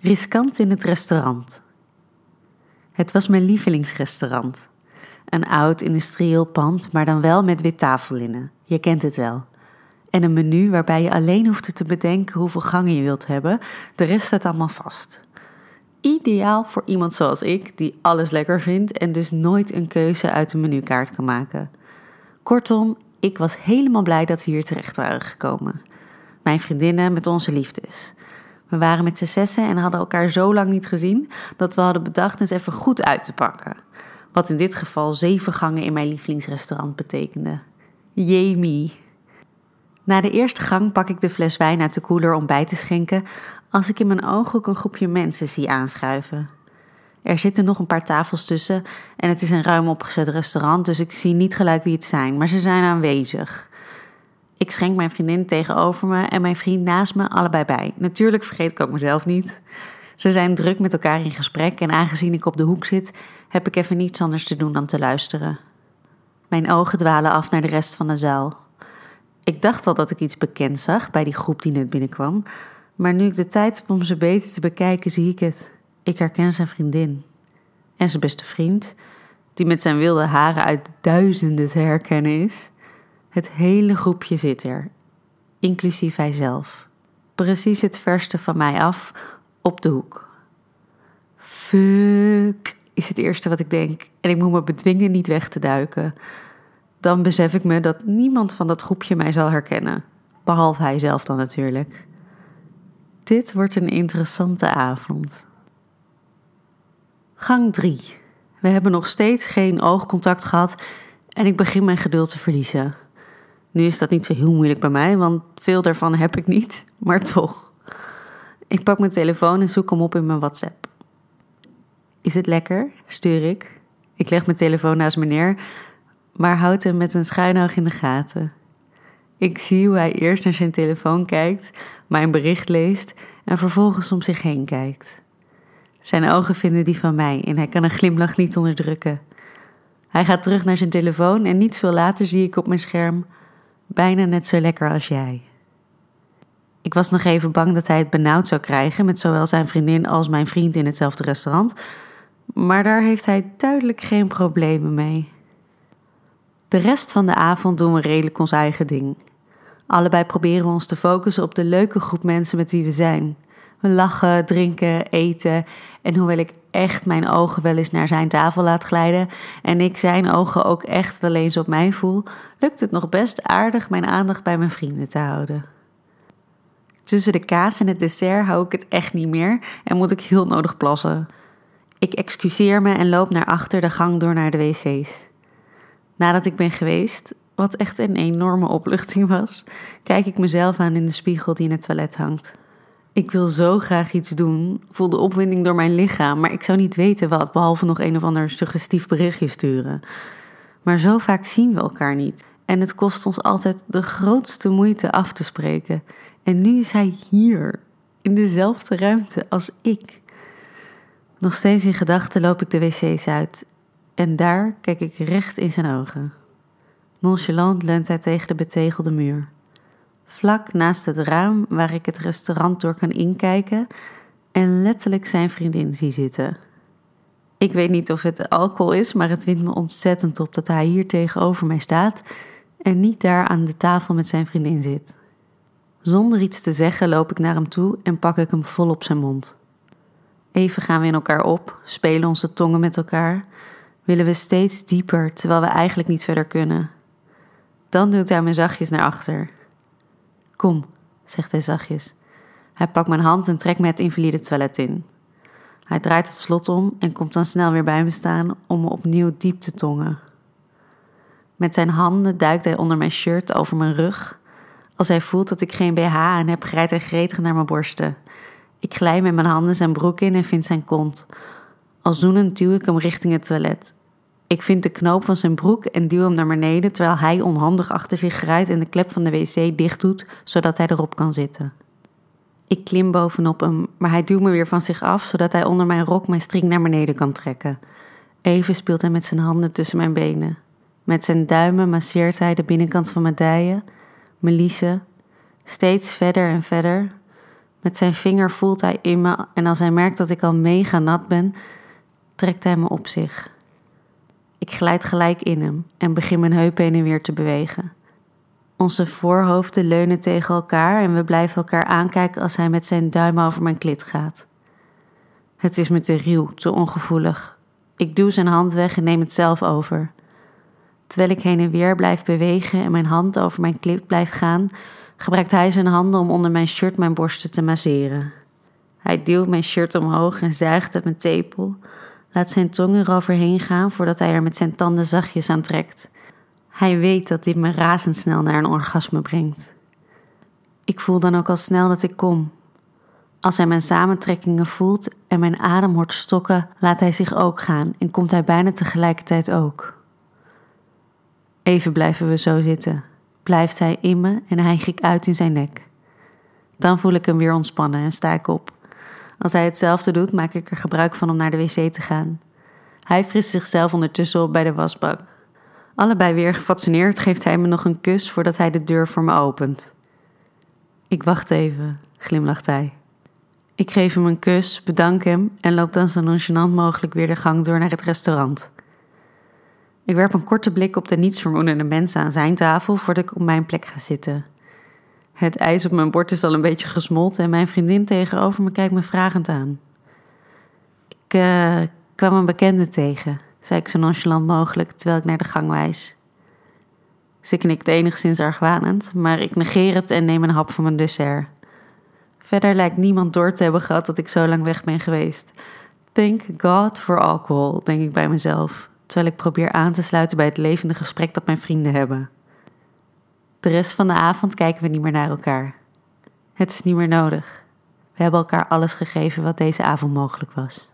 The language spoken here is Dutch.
Riskant in het restaurant. Het was mijn lievelingsrestaurant. Een oud industrieel pand, maar dan wel met wit tafellinnen. Je kent het wel. En een menu waarbij je alleen hoeft te bedenken hoeveel gangen je wilt hebben. De rest staat allemaal vast. Ideaal voor iemand zoals ik, die alles lekker vindt en dus nooit een keuze uit de menukaart kan maken. Kortom, ik was helemaal blij dat we hier terecht waren gekomen. Mijn vriendinnen met onze liefdes. We waren met z'n zessen en hadden elkaar zo lang niet gezien dat we hadden bedacht eens even goed uit te pakken. Wat in dit geval zeven gangen in mijn lievelingsrestaurant betekende. Jamie. Na de eerste gang pak ik de fles wijn uit de koeler om bij te schenken als ik in mijn ooghoek een groepje mensen zie aanschuiven. Er zitten nog een paar tafels tussen en het is een ruim opgezet restaurant, dus ik zie niet gelijk wie het zijn, maar ze zijn aanwezig. Ik schenk mijn vriendin tegenover me en mijn vriend naast me allebei bij. Natuurlijk vergeet ik ook mezelf niet. Ze zijn druk met elkaar in gesprek en aangezien ik op de hoek zit, heb ik even niets anders te doen dan te luisteren. Mijn ogen dwalen af naar de rest van de zaal. Ik dacht al dat ik iets bekend zag bij die groep die net binnenkwam, maar nu ik de tijd heb om ze beter te bekijken, zie ik het. Ik herken zijn vriendin. En zijn beste vriend, die met zijn wilde haren uit duizenden te herkennen is. Het hele groepje zit er, inclusief hijzelf. Precies het verste van mij af, op de hoek. Fuck, is het eerste wat ik denk. En ik moet me bedwingen niet weg te duiken. Dan besef ik me dat niemand van dat groepje mij zal herkennen. Behalve hij zelf dan natuurlijk. Dit wordt een interessante avond. Gang 3. We hebben nog steeds geen oogcontact gehad en ik begin mijn geduld te verliezen. Nu is dat niet zo heel moeilijk bij mij, want veel daarvan heb ik niet, maar toch. Ik pak mijn telefoon en zoek hem op in mijn WhatsApp. Is het lekker? stuur ik. Ik leg mijn telefoon naast me neer, maar houd hem met een schuin oog in de gaten. Ik zie hoe hij eerst naar zijn telefoon kijkt, mijn bericht leest en vervolgens om zich heen kijkt. Zijn ogen vinden die van mij en hij kan een glimlach niet onderdrukken. Hij gaat terug naar zijn telefoon en niet veel later zie ik op mijn scherm bijna net zo lekker als jij. Ik was nog even bang dat hij het benauwd zou krijgen met zowel zijn vriendin als mijn vriend in hetzelfde restaurant, maar daar heeft hij duidelijk geen problemen mee. De rest van de avond doen we redelijk ons eigen ding. Allebei proberen we ons te focussen op de leuke groep mensen met wie we zijn. We lachen, drinken, eten. En hoewel ik echt mijn ogen wel eens naar zijn tafel laat glijden en ik zijn ogen ook echt wel eens op mij voel, lukt het nog best aardig mijn aandacht bij mijn vrienden te houden. Tussen de kaas en het dessert hou ik het echt niet meer en moet ik heel nodig plassen. Ik excuseer me en loop naar achter de gang door naar de wc's. Nadat ik ben geweest, wat echt een enorme opluchting was, kijk ik mezelf aan in de spiegel die in het toilet hangt. Ik wil zo graag iets doen, voel de opwinding door mijn lichaam, maar ik zou niet weten wat, behalve nog een of ander suggestief berichtje sturen. Maar zo vaak zien we elkaar niet. En het kost ons altijd de grootste moeite af te spreken. En nu is hij hier, in dezelfde ruimte als ik. Nog steeds in gedachten loop ik de wc's uit. En daar kijk ik recht in zijn ogen. Nonchalant leunt hij tegen de betegelde muur vlak naast het raam waar ik het restaurant door kan inkijken en letterlijk zijn vriendin zie zitten. Ik weet niet of het alcohol is, maar het wint me ontzettend op dat hij hier tegenover mij staat en niet daar aan de tafel met zijn vriendin zit. Zonder iets te zeggen loop ik naar hem toe en pak ik hem vol op zijn mond. Even gaan we in elkaar op, spelen onze tongen met elkaar, willen we steeds dieper terwijl we eigenlijk niet verder kunnen. Dan duwt hij me zachtjes naar achter. Kom, zegt hij zachtjes. Hij pakt mijn hand en trekt me het invalide toilet in. Hij draait het slot om en komt dan snel weer bij me staan om me opnieuw diep te tongen. Met zijn handen duikt hij onder mijn shirt over mijn rug. Als hij voelt dat ik geen BH aan heb, grijpt hij gretig naar mijn borsten. Ik glij met mijn handen zijn broek in en vind zijn kont. Al zoenend duw ik hem richting het toilet. Ik vind de knoop van zijn broek en duw hem naar beneden terwijl hij onhandig achter zich grijpt en de klep van de wc dicht doet zodat hij erop kan zitten. Ik klim bovenop hem, maar hij duwt me weer van zich af zodat hij onder mijn rok mijn string naar beneden kan trekken. Even speelt hij met zijn handen tussen mijn benen. Met zijn duimen masseert hij de binnenkant van mijn dijen, mijn steeds verder en verder. Met zijn vinger voelt hij in me en als hij merkt dat ik al mega nat ben, trekt hij me op zich. Ik glijd gelijk in hem en begin mijn heupen heen en weer te bewegen. Onze voorhoofden leunen tegen elkaar en we blijven elkaar aankijken als hij met zijn duim over mijn klit gaat. Het is me te ruw, te ongevoelig. Ik duw zijn hand weg en neem het zelf over. Terwijl ik heen en weer blijf bewegen en mijn hand over mijn klit blijft gaan, gebruikt hij zijn handen om onder mijn shirt mijn borsten te masseren. Hij duwt mijn shirt omhoog en zuigt uit mijn tepel, laat zijn tong eroverheen gaan voordat hij er met zijn tanden zachtjes aan trekt. Hij weet dat dit me razendsnel naar een orgasme brengt. Ik voel dan ook al snel dat ik kom. Als hij mijn samentrekkingen voelt en mijn adem hoort stokken, laat hij zich ook gaan en komt hij bijna tegelijkertijd ook. Even blijven we zo zitten. Blijft hij in me en hij ik uit in zijn nek. Dan voel ik hem weer ontspannen en sta ik op. Als hij hetzelfde doet, maak ik er gebruik van om naar de wc te gaan. Hij frist zichzelf ondertussen op bij de wasbak. Allebei weer gefascineerd geeft hij me nog een kus voordat hij de deur voor me opent. Ik wacht even, glimlacht hij. Ik geef hem een kus, bedank hem en loop dan zo nonchalant mogelijk weer de gang door naar het restaurant. Ik werp een korte blik op de nietsvermoedende mensen aan zijn tafel voordat ik op mijn plek ga zitten. Het ijs op mijn bord is al een beetje gesmolten en mijn vriendin tegenover me kijkt me vragend aan. Ik uh, kwam een bekende tegen, zei ik zo nonchalant mogelijk terwijl ik naar de gang wijs. Ze knikt enigszins argwanend, maar ik negeer het en neem een hap van mijn dessert. Verder lijkt niemand door te hebben gehad dat ik zo lang weg ben geweest. Thank God for alcohol, denk ik bij mezelf, terwijl ik probeer aan te sluiten bij het levende gesprek dat mijn vrienden hebben. De rest van de avond kijken we niet meer naar elkaar. Het is niet meer nodig. We hebben elkaar alles gegeven wat deze avond mogelijk was.